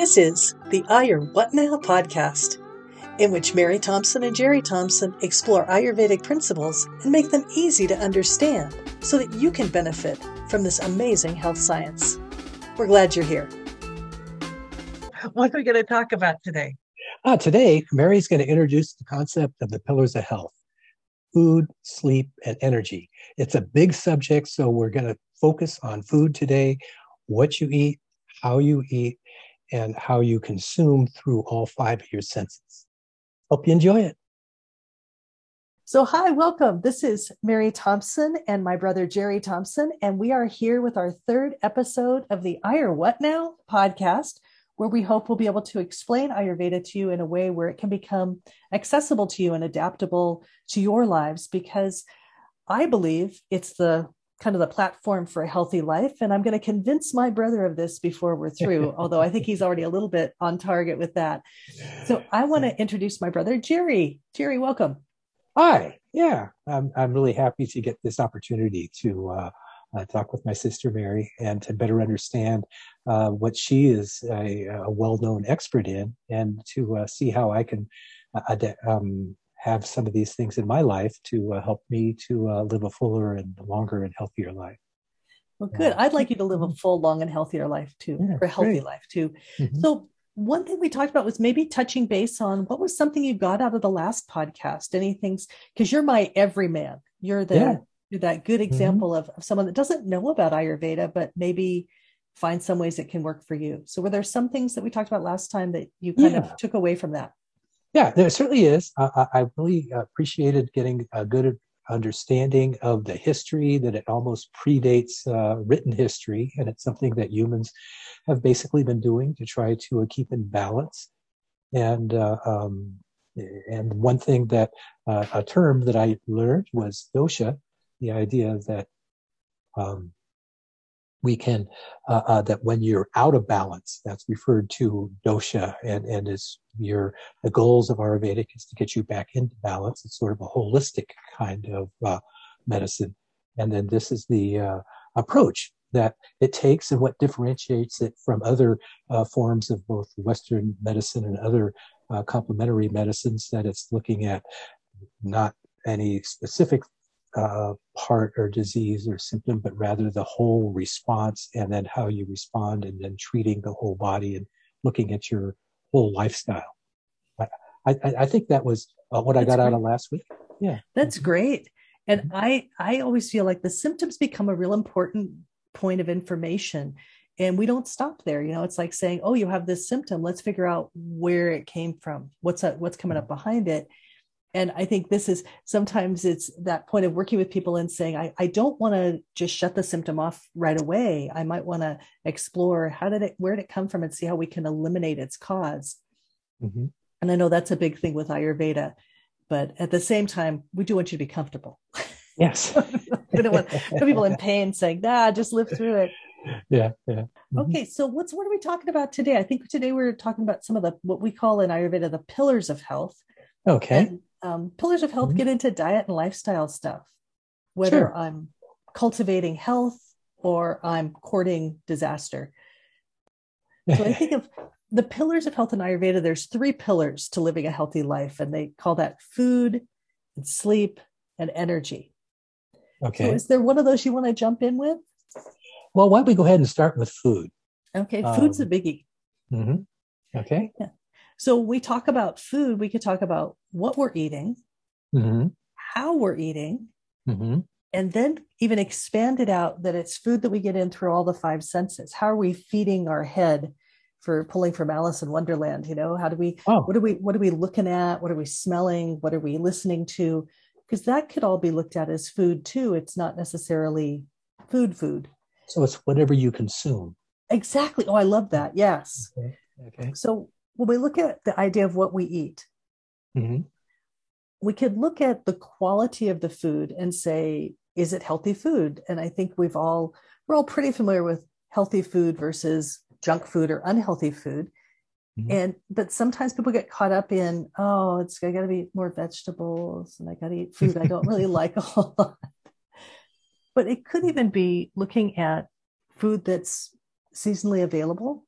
This is the Ayur What Now podcast, in which Mary Thompson and Jerry Thompson explore Ayurvedic principles and make them easy to understand so that you can benefit from this amazing health science. We're glad you're here. What are we going to talk about today? Uh, today, Mary's going to introduce the concept of the pillars of health food, sleep, and energy. It's a big subject, so we're going to focus on food today, what you eat, how you eat, and how you consume through all five of your senses. Hope you enjoy it. So, hi, welcome. This is Mary Thompson and my brother Jerry Thompson, and we are here with our third episode of the Ayur What Now podcast, where we hope we'll be able to explain Ayurveda to you in a way where it can become accessible to you and adaptable to your lives, because I believe it's the kind of the platform for a healthy life. And I'm going to convince my brother of this before we're through, although I think he's already a little bit on target with that. So I want to introduce my brother, Jerry. Jerry, welcome. Hi. Yeah, I'm, I'm really happy to get this opportunity to uh, uh, talk with my sister Mary and to better understand uh, what she is a, a well known expert in and to uh, see how I can uh, um, have some of these things in my life to uh, help me to uh, live a fuller and longer and healthier life. Well, good. I'd like you to live a full, long, and healthier life too, yeah, or a healthy great. life too. Mm-hmm. So, one thing we talked about was maybe touching base on what was something you got out of the last podcast. Anything, because you're my everyman. You're the yeah. you're that good mm-hmm. example mm-hmm. of, of someone that doesn't know about Ayurveda, but maybe find some ways it can work for you. So, were there some things that we talked about last time that you kind yeah. of took away from that? Yeah, there certainly is. I, I really appreciated getting a good understanding of the history that it almost predates uh, written history, and it's something that humans have basically been doing to try to uh, keep in balance. And uh, um, and one thing that uh, a term that I learned was dosha, the idea that um, we can uh, uh, that when you're out of balance, that's referred to dosha, and and is your the goals of Ayurvedic is to get you back into balance. It's sort of a holistic kind of uh, medicine, and then this is the uh, approach that it takes, and what differentiates it from other uh, forms of both Western medicine and other uh, complementary medicines. That it's looking at not any specific uh, part or disease or symptom, but rather the whole response and then how you respond and then treating the whole body and looking at your whole lifestyle. I, I, I think that was uh, what That's I got great. out of last week. Yeah. That's mm-hmm. great. And mm-hmm. I, I always feel like the symptoms become a real important point of information and we don't stop there you know it's like saying oh you have this symptom let's figure out where it came from what's that what's coming up behind it and i think this is sometimes it's that point of working with people and saying i, I don't want to just shut the symptom off right away. I might want to explore how did it where did it come from and see how we can eliminate its because mm-hmm. and i know that's a big thing with ayurveda but at the same time we do want you to be comfortable. Yes. We don't want people in pain saying nah just live through it. Yeah yeah. Mm-hmm. okay so what's what are we talking about today? I think today we're talking about some of the what we call in ayurveda the pillars of health. Okay. And um, pillars of health mm-hmm. get into diet and lifestyle stuff, whether sure. I'm cultivating health or I'm courting disaster. So I think of the pillars of health in Ayurveda, there's three pillars to living a healthy life, and they call that food and sleep and energy. Okay. So is there one of those you want to jump in with? Well, why don't we go ahead and start with food? Okay, food's um, a biggie. Mm-hmm. Okay. Yeah. So we talk about food, we could talk about what we're eating, mm-hmm. how we're eating, mm-hmm. and then even expand it out that it's food that we get in through all the five senses. How are we feeding our head for pulling from Alice in Wonderland? You know, how do we, oh. what are we, what are we looking at? What are we smelling? What are we listening to? Because that could all be looked at as food too. It's not necessarily food, food. So it's whatever you consume. Exactly. Oh, I love that. Yes. Okay. okay. So when we look at the idea of what we eat, mm-hmm. we could look at the quality of the food and say, is it healthy food? And I think we've all, we're all pretty familiar with healthy food versus junk food or unhealthy food. Mm-hmm. And, but sometimes people get caught up in, oh, it's, I got to eat more vegetables and I got to eat food I don't really like a whole lot. But it could even be looking at food that's seasonally available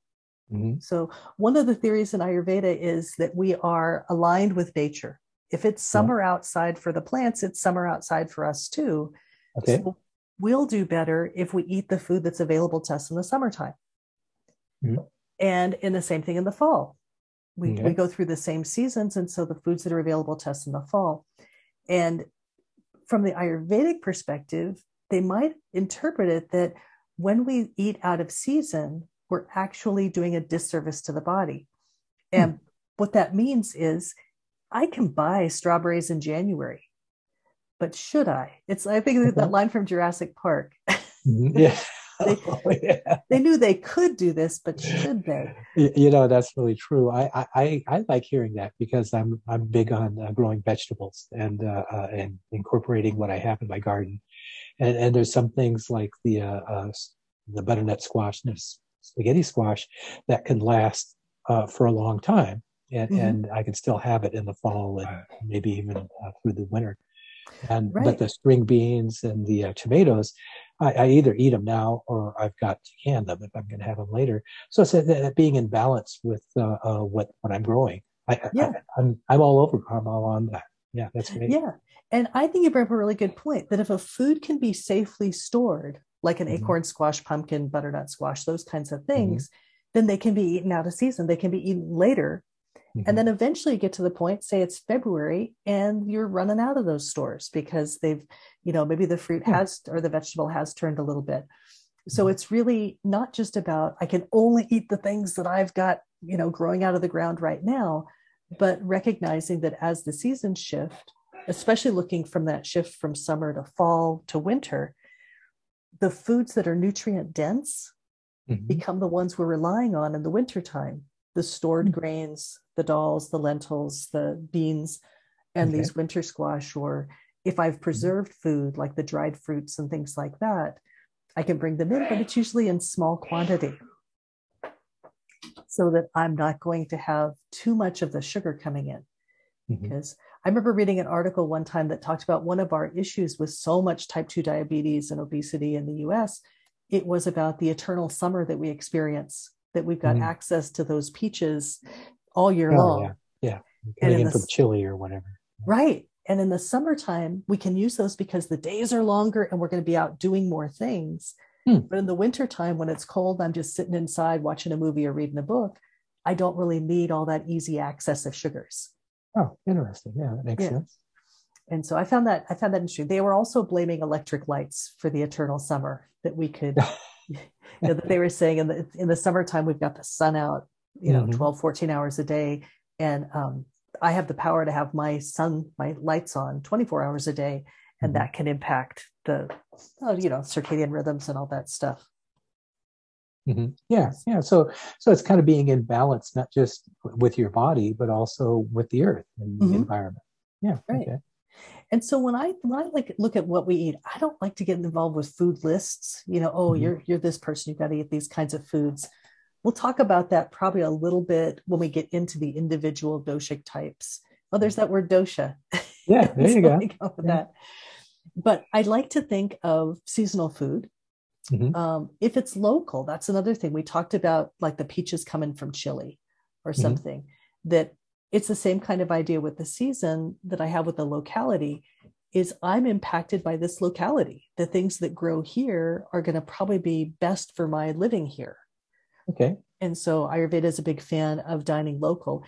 Mm-hmm. So, one of the theories in Ayurveda is that we are aligned with nature. If it's summer yeah. outside for the plants, it's summer outside for us too. Okay. So we'll do better if we eat the food that's available to us in the summertime. Mm-hmm. And in the same thing in the fall. We, okay. we go through the same seasons. And so the foods that are available to us in the fall. And from the Ayurvedic perspective, they might interpret it that when we eat out of season, we're actually doing a disservice to the body. Hmm. And what that means is I can buy strawberries in January, but should I? It's I think that mm-hmm. line from Jurassic Park. Mm-hmm. yeah. they, oh, yeah. they knew they could do this, but should they? You know, that's really true. I, I, I like hearing that because I'm, I'm big on uh, growing vegetables and, uh, uh, and incorporating what I have in my garden. And, and there's some things like the, uh, uh, the butternut squash spaghetti squash that can last, uh, for a long time. And, mm-hmm. and I can still have it in the fall and maybe even through the winter. And right. but the string beans and the uh, tomatoes, I, I, either eat them now or I've got to can them if I'm going to have them later. So it's uh, being in balance with uh, uh, what what I'm growing. I, yeah. I, I'm I'm all over. I'm all on that. Yeah, that's great. Yeah, and I think you bring up a really good point that if a food can be safely stored, like an mm-hmm. acorn squash, pumpkin, butternut squash, those kinds of mm-hmm. things, mm-hmm. then they can be eaten out of season. They can be eaten later Mm-hmm. And then eventually you get to the point, say it's February, and you're running out of those stores because they've, you know, maybe the fruit hmm. has or the vegetable has turned a little bit. So mm-hmm. it's really not just about I can only eat the things that I've got, you know, growing out of the ground right now, but recognizing that as the seasons shift, especially looking from that shift from summer to fall to winter, the foods that are nutrient dense mm-hmm. become the ones we're relying on in the wintertime the stored mm-hmm. grains, the dals, the lentils, the beans, and okay. these winter squash. Or if I've mm-hmm. preserved food like the dried fruits and things like that, I can bring them in, but it's usually in small quantity so that I'm not going to have too much of the sugar coming in. Mm-hmm. Because I remember reading an article one time that talked about one of our issues with so much type 2 diabetes and obesity in the US. It was about the eternal summer that we experience that we've got mm. access to those peaches all year oh, long. Yeah, yeah. Coming in, in from Chile or whatever. Right. And in the summertime, we can use those because the days are longer and we're going to be out doing more things. Hmm. But in the wintertime, when it's cold, I'm just sitting inside watching a movie or reading a book. I don't really need all that easy access of sugars. Oh, interesting. Yeah, that makes yeah. sense. And so I found that I found that interesting. They were also blaming electric lights for the eternal summer that we could you know, that they were saying in the in the summertime we've got the sun out you know mm-hmm. 12 14 hours a day and um, i have the power to have my sun my lights on 24 hours a day and mm-hmm. that can impact the oh, you know circadian rhythms and all that stuff mm-hmm. yeah yeah so so it's kind of being in balance not just with your body but also with the earth and the mm-hmm. environment yeah right okay. And so when I when I like look at what we eat, I don't like to get involved with food lists. You know, oh, mm-hmm. you're you're this person, you've got to eat these kinds of foods. We'll talk about that probably a little bit when we get into the individual doshic types. Oh, there's that word dosha. Yeah, there you go. go yeah. that. But I like to think of seasonal food. Mm-hmm. Um, if it's local, that's another thing. We talked about like the peaches coming from Chile or mm-hmm. something mm-hmm. that it's the same kind of idea with the season that I have with the locality is I'm impacted by this locality. The things that grow here are going to probably be best for my living here. Okay. And so Ayurveda is a big fan of dining local.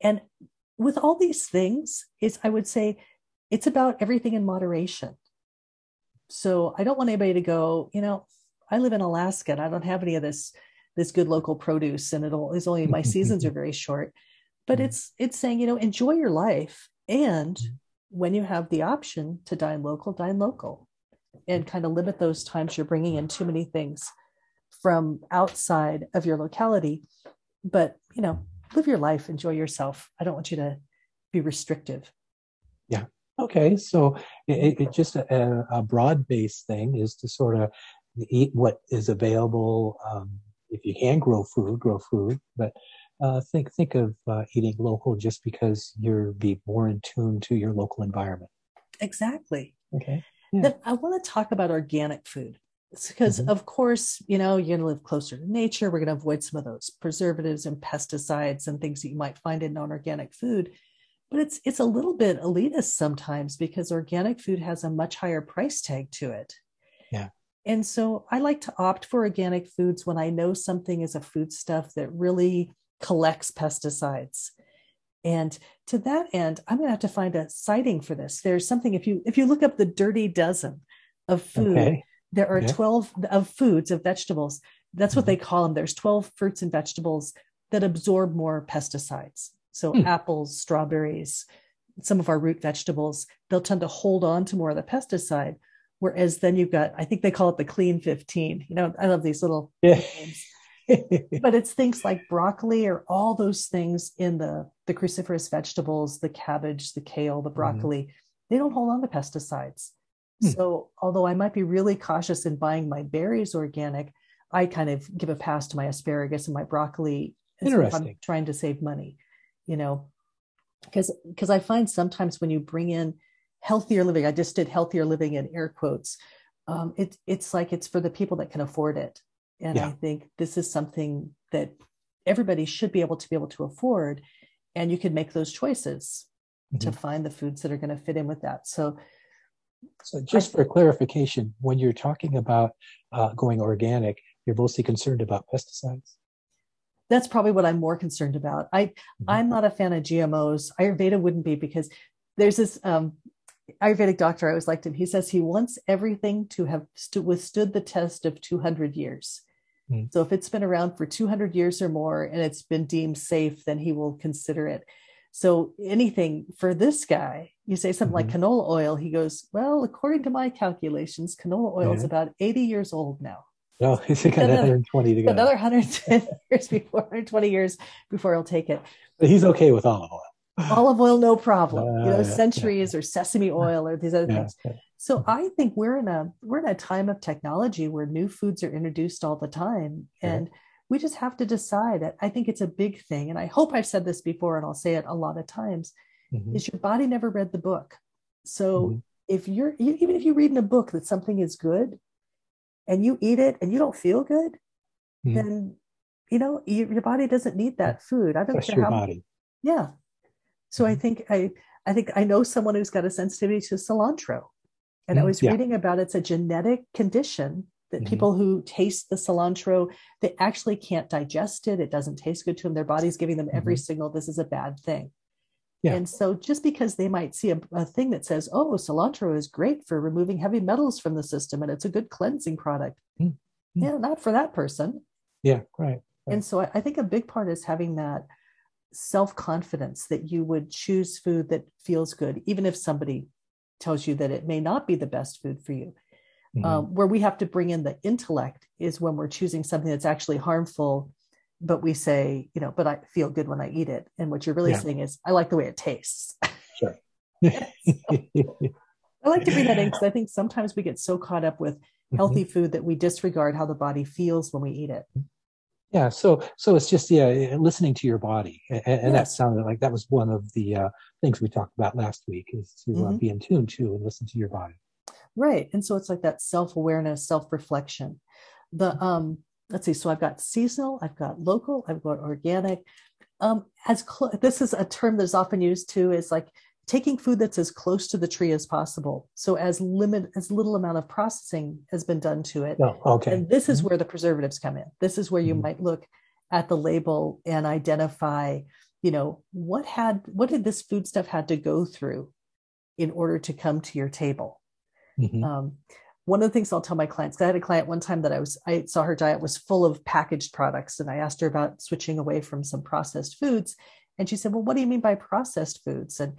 And with all these things, is I would say it's about everything in moderation. So I don't want anybody to go, you know, I live in Alaska and I don't have any of this this good local produce and it'll it's only my seasons are very short but it's it's saying you know enjoy your life and mm-hmm. when you have the option to dine local dine local and kind of limit those times you're bringing in too many things from outside of your locality but you know live your life enjoy yourself. I don't want you to be restrictive. Yeah. Okay. So it, it just a, a broad based thing is to sort of eat what is available um, if you can grow food grow food but uh, think think of uh, eating local just because you're be more in tune to your local environment. Exactly. Okay. Yeah. Then I want to talk about organic food. because mm-hmm. of course you know you're going to live closer to nature we're going to avoid some of those preservatives and pesticides and things that you might find in non-organic food but it's it's a little bit elitist sometimes because organic food has a much higher price tag to it and so i like to opt for organic foods when i know something is a foodstuff that really collects pesticides. And to that end i'm going to have to find a citing for this. There's something if you if you look up the dirty dozen of food okay. there are yeah. 12 of foods of vegetables. That's what mm-hmm. they call them there's 12 fruits and vegetables that absorb more pesticides. So mm. apples strawberries some of our root vegetables they'll tend to hold on to more of the pesticide whereas then you've got i think they call it the clean 15 you know i love these little yeah. names but it's things like broccoli or all those things in the the cruciferous vegetables the cabbage the kale the mm-hmm. broccoli mm. they don't hold on to pesticides Hmm. So, although I might be really cautious in buying my berries organic, I kind of give a pass to my asparagus and my broccoli if I'm trying to save money, you know, because because I find sometimes when you bring in healthier living, I just did healthier living in air quotes. Um, it, it's like it's for the people that can afford it, and yeah. I think this is something that everybody should be able to be able to afford, and you can make those choices mm-hmm. to find the foods that are going to fit in with that. So so, just for clarification, when you're talking about uh, going organic, you're mostly concerned about pesticides. That's probably what I'm more concerned about. I mm-hmm. I'm not a fan of GMOs. Ayurveda wouldn't be because there's this um, Ayurvedic doctor I always liked him. He says he wants everything to have stu- withstood the test of 200 years. Mm. So if it's been around for 200 years or more and it's been deemed safe, then he will consider it. So anything for this guy, you say something mm-hmm. like canola oil, he goes, Well, according to my calculations, canola oil yeah. is about 80 years old now. Oh, he's got another, 120 to go. Another 110 years before, 120 years before he'll take it. But he's okay with olive oil. olive oil, no problem. Uh, you know, yeah, centuries yeah. or sesame oil or these other things. So I think we're in a we're in a time of technology where new foods are introduced all the time. And we just have to decide. That I think it's a big thing. And I hope I've said this before and I'll say it a lot of times mm-hmm. is your body never read the book. So mm-hmm. if you're, even if you read in a book that something is good and you eat it and you don't feel good, mm-hmm. then, you know, you, your body doesn't need that food. I don't Trust care your how. Body. Yeah. So I mm-hmm. think I, I think I know someone who's got a sensitivity to cilantro. And I mm, was yeah. reading about it's a genetic condition that mm-hmm. people who taste the cilantro they actually can't digest it it doesn't taste good to them their body's giving them every mm-hmm. signal this is a bad thing yeah. and so just because they might see a, a, thing that says oh cilantro is great for removing heavy metals from the system and it's a good cleansing product mm-hmm. yeah not for that person yeah right, right. and so I, I think a big part is having that self-confidence that you would choose food that feels good even if somebody tells you that it may not be the best food for you Mm-hmm. Um, where we have to bring in the intellect is when we're choosing something that's actually harmful, but we say, you know, but I feel good when I eat it. And what you're really yeah. saying is, I like the way it tastes. Sure. so, I like to bring that in because I think sometimes we get so caught up with mm-hmm. healthy mm-hmm. food that we disregard how the body feels when we eat it. Yeah, so so it's just yeah, listening to your body, and, and yes. that sounded like that was one of the uh, things we talked about last week is to uh, mm-hmm. uh, be in tune to and listen to your body. Right. And so it's like that self-awareness, self-reflection. The um let's see, so I've got seasonal, I've got local, I've got organic. Um, as cl- this is a term that's often used too, is like taking food that's as close to the tree as possible. So as limit as little amount of processing has been done to it. Oh, okay. And this is mm-hmm. where the preservatives come in. This is where you mm-hmm. might look at the label and identify, you know, what had what did this food stuff had to go through in order to come to your table. Mm-hmm. Um, one of the things I'll tell my clients, I had a client one time that I was, I saw her diet was full of packaged products, and I asked her about switching away from some processed foods, and she said, "Well, what do you mean by processed foods?" And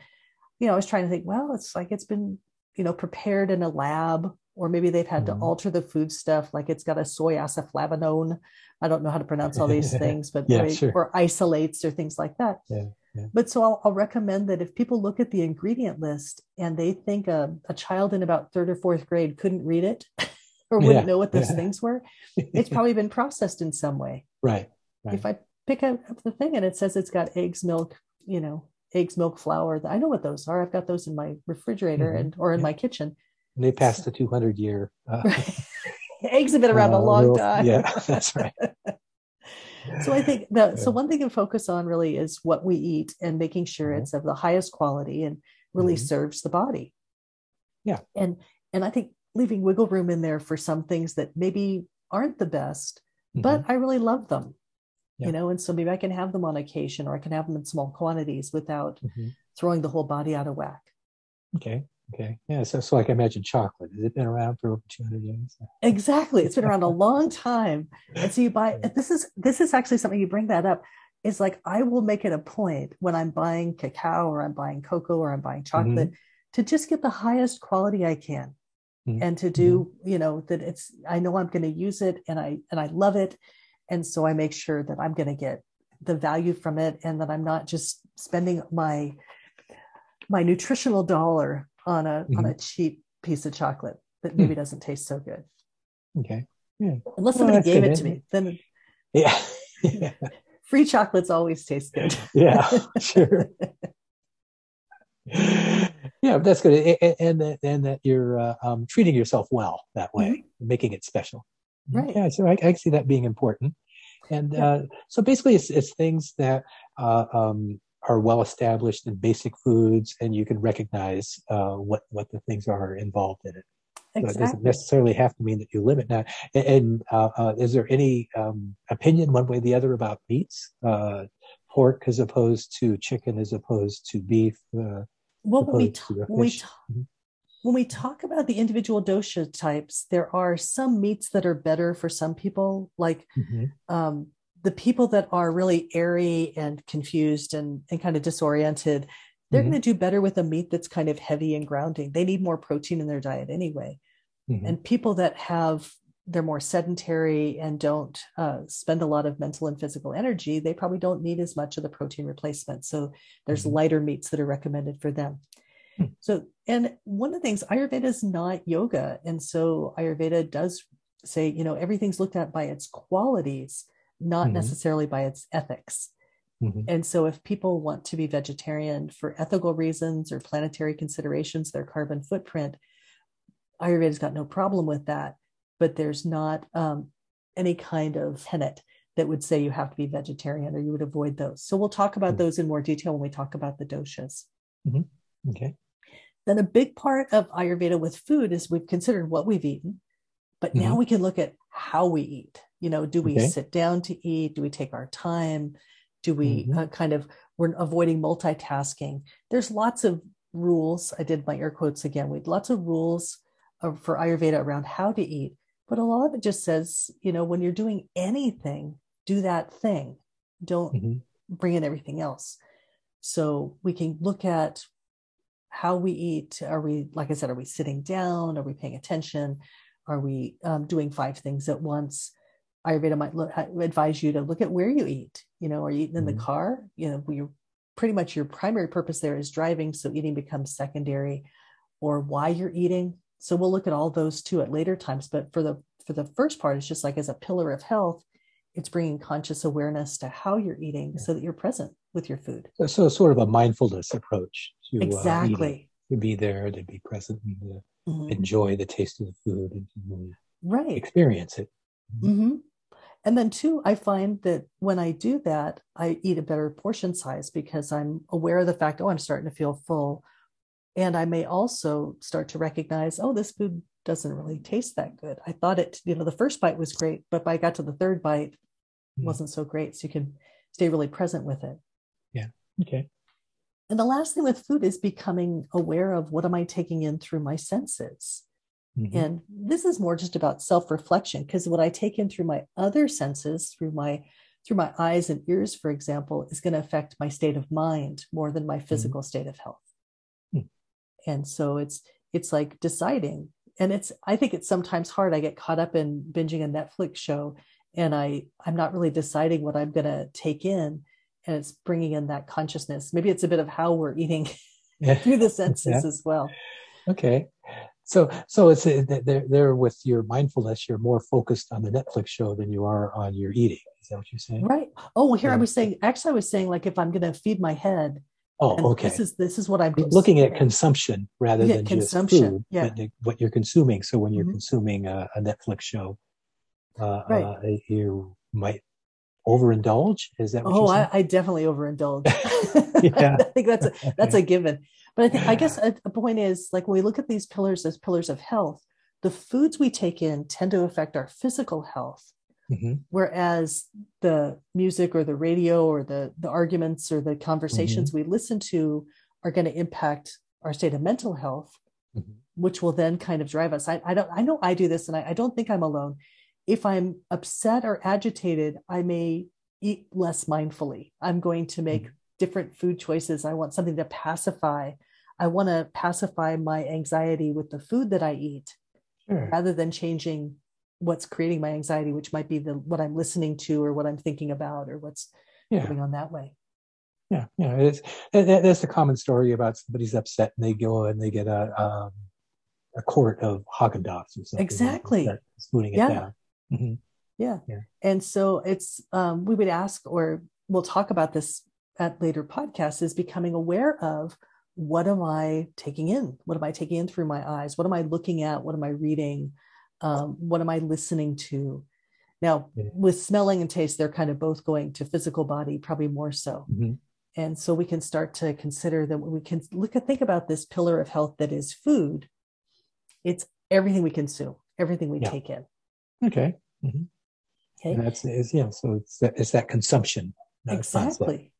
you know, I was trying to think, well, it's like it's been, you know, prepared in a lab, or maybe they've had mm-hmm. to alter the food stuff, like it's got a soy isoflavone. I don't know how to pronounce all these things, but yeah, sure. or isolates or things like that. Yeah. But so I'll, I'll, recommend that if people look at the ingredient list and they think a, a child in about third or fourth grade couldn't read it or wouldn't yeah. know what those things were, it's probably been processed in some way. Right. right. If I pick up the thing and it says it's got eggs, milk, you know, eggs, milk, flour, I know what those are. I've got those in my refrigerator mm-hmm. and or in yeah. my kitchen. And they passed the 200 year. Uh, eggs have been around uh, a long time. Yeah, that's right. so I think that so one thing to focus on really is what we eat and making sure mm-hmm. it's of the highest quality and really mm-hmm. serves the body. Yeah. And and I think leaving wiggle room in there for some things that maybe aren't the best, mm-hmm. but I really love them. Yeah. You know, and so maybe I can have them on occasion or I can have them in small quantities without mm-hmm. throwing the whole body out of whack. Okay. Okay. Yeah. So, so I can imagine chocolate. Has it been around for over 200 years? Exactly. It's been around a long time. And so you buy, this is, this is actually something you bring that up. Is like, I will make it a point when I'm buying cacao or I'm buying cocoa or I'm buying chocolate mm-hmm. to just get the highest quality I can. Mm-hmm. And to do, mm-hmm. you know, that it's, I know I'm going to use it and I, and I love it. And so I make sure that I'm going to get the value from it and that I'm not just spending my, my nutritional dollar on a mm-hmm. on a cheap piece of chocolate that maybe mm. doesn't taste so good. Okay. Yeah. Unless well, somebody gave good, it to me, then yeah. yeah. free chocolates always taste good. yeah, sure. yeah, that's good, and and that, and that you're uh, um, treating yourself well that way, mm-hmm. making it special. Right. Yeah, so I, I see that being important, and yeah. uh, so basically, it's, it's things that uh, um, are well established in basic foods, and you can recognize uh, what what the things are involved in it. Exactly. So it doesn't necessarily have to mean that you limit now. And, and uh, uh, is there any um, opinion one way or the other about meats, uh, pork as opposed to chicken, as opposed to beef? Uh, well, when we, t- when, we t- mm-hmm. When we talk about the individual dosha types, there are some meats that are better for some people, like mm-hmm. um, the people that are really airy and confused and, and kind of disoriented, they're mm-hmm. going to do better with a meat that's kind of heavy and grounding. They need more protein in their diet anyway. Mm-hmm. And people that have they're more sedentary and don't uh, spend a lot of mental and physical energy, they probably don't need as much of the protein replacement. So there's mm-hmm. lighter meats that are recommended for them. Mm-hmm. So, and one of the things, Ayurveda is not yoga. And so Ayurveda does say, you know, everything's looked at by its qualities not mm-hmm. necessarily by its ethics. Mm-hmm. And so, if people want to be vegetarian for ethical reasons or planetary considerations, their carbon footprint, Ayurveda's got no problem with that. But there's not um, any kind of tenet that would say you have to be vegetarian or you would avoid those. So, we'll talk about mm-hmm. those in more detail when we talk about the doshas. Mm-hmm. Okay. Then, a big part of Ayurveda with food is we've considered what we've eaten, but now mm-hmm. we can look at how we eat you know do we okay. sit down to eat do we take our time do we mm-hmm. uh, kind of we're avoiding multitasking there's lots of rules i did my air quotes again We've lots of rules for ayurveda around how to eat but a lot of it just says you know when you're doing anything do that thing don't mm-hmm. bring in everything else so we can look at how we eat are we like i said are we sitting down are we paying attention are we um, doing five things at once Ayurveda might look, advise you to look at where you eat. You know, are you eating in mm-hmm. the car? You know, we pretty much your primary purpose there is driving, so eating becomes secondary, or why you're eating. So we'll look at all those too at later times. But for the for the first part, it's just like as a pillar of health, it's bringing conscious awareness to how you're eating, yeah. so that you're present with your food. So, so sort of a mindfulness approach to exactly uh, to be there, to be present, and to mm-hmm. enjoy the taste of the food, and to right experience it. Mm-hmm. And then, two, I find that when I do that, I eat a better portion size because I'm aware of the fact, oh, I'm starting to feel full. And I may also start to recognize, oh, this food doesn't really taste that good. I thought it, you know, the first bite was great, but by I got to the third bite, mm. wasn't so great. So you can stay really present with it. Okay. And the last thing with food is becoming aware of what am I taking in through my senses. Mm-hmm. And this is more just about self-reflection because what I take in through my other senses, through my through my eyes and ears, for example, is going to affect my state of mind more than my mm-hmm. physical mm-hmm. state of health. Mm-hmm. And so it's it's like deciding. And it's I think it's sometimes hard. I get caught up in binging a Netflix show and I I'm not really deciding what I'm going to take in and it's bringing in that consciousness. Maybe it's a bit of how we're eating yeah. through the senses yeah. as well. Okay so so it's there there with your mindfulness you're more focused on the netflix show than you are on your eating is that what you're saying right oh well here yeah. i was saying actually i was saying like if i'm going to feed my head Oh, okay. This is this is what I'm Looking at consumption rather Yeah, than just consumption, food, yeah. but what you're consuming. So when you're Mhm. consuming a, a Netflix show, uh, Right. uh, you might overindulge. Is that what Oh. I, I definitely overindulge. Yeah. I think that's a, that's a given. But I think I guess a, a point is like when we look at these pillars as pillars of health, the foods we take in tend to affect our physical health, Mhm. whereas the music or the radio or the the arguments or the conversations Mm-hmm. we listen to are going to impact our state of mental health, Mhm. which will then kind of drive us. I, I don't I know I do this and I, I don't think I'm alone. If I'm upset or agitated, I may eat less mindfully. I'm going to make different food choices. I want something to pacify. I want to pacify my anxiety with the food that I eat Sure. rather than changing what's creating my anxiety, which might be the what I'm listening to or what I'm thinking about or what's Yeah. going on that way. Yeah, yeah, it's that, that- that's a common story about somebody's upset and they go and they get a um, a quart of Haagen Dazs or something. Exactly. Spooning it Yeah. down. Mhm. Yeah. Yeah. And so it's um, we would ask, or we'll talk about this at later podcasts, is becoming aware of what am I taking in? What am I taking in through my eyes? What am I looking at? What am I reading? Um, what am I listening to? Now, Yeah. with smelling and taste, they're kind of both going to physical body, probably more so. Mhm. And so we can start to consider that we can look at think about this pillar of health that is food. It's everything we consume, everything we Yeah. take in. Okay. Mhm. Okay. And that's is yeah. So it's that it's that consumption. Exactly.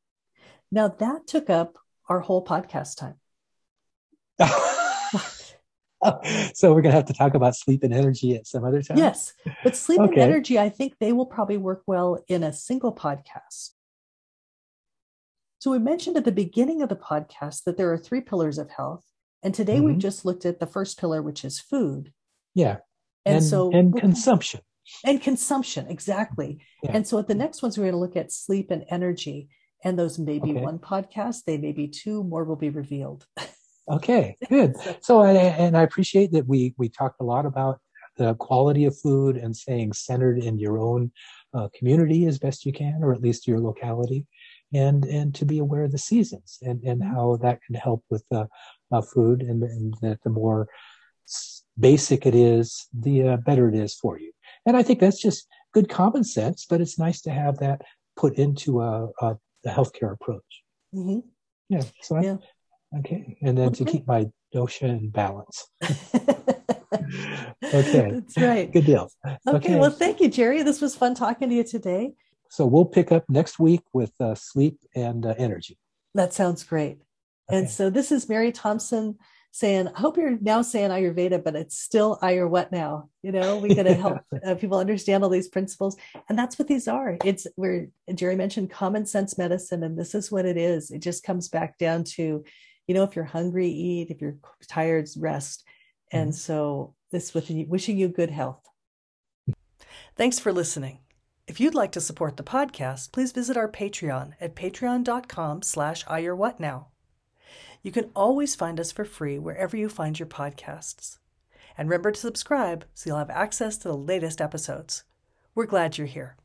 Now that took up our whole podcast time. so we're gonna have to talk about sleep and energy at some other time. Yes, but sleep and energy, I think they will probably work well in a single podcast. So we mentioned at the beginning of the podcast that there are three pillars of health. And today we've Mhm. just looked at the first pillar, which is food. Yeah. And, And so and consumption. and consumption, exactly. Yeah. And so at the next ones, we're going to look at sleep and energy. And those may be Okay. one podcast, they may be two, more will be revealed. Okay, good. So, and, and I appreciate that we we talked a lot about the quality of food and saying centered in your own uh, community as best you can, or at least your locality, and and to be aware of the seasons and and how that can help with uh, uh, food, and, and that the more basic it is, the uh, better it is for you. And I think that's just good common sense, but it's nice to have that put into a, a the healthcare approach. Mhm. Yeah. So I, Yeah. okay, and then to keep my dosha in balance. Okay. That's right. Good deal. Okay, well, thank you, Jerry. This was fun talking to you today. so we'll pick up next week with uh, sleep and uh, energy. That sounds great. And so this is Mary Thompson saying, I hope you're now saying Ayurveda, but it's still Ayur What Now. You know, we got to help uh, people understand all these principles. And that's what these are. It's where Jerry mentioned common sense medicine, and this is what it is. It just comes back down to, you know, if you're hungry, eat. If you're tired, rest. And so this with wishing you good health. Thanks for listening. If you'd like to support the podcast, please visit our Patreon at patreon.com slash now. You can always find us for free wherever you find your podcasts. And remember to subscribe so you'll have access to the latest episodes. We're glad you're here.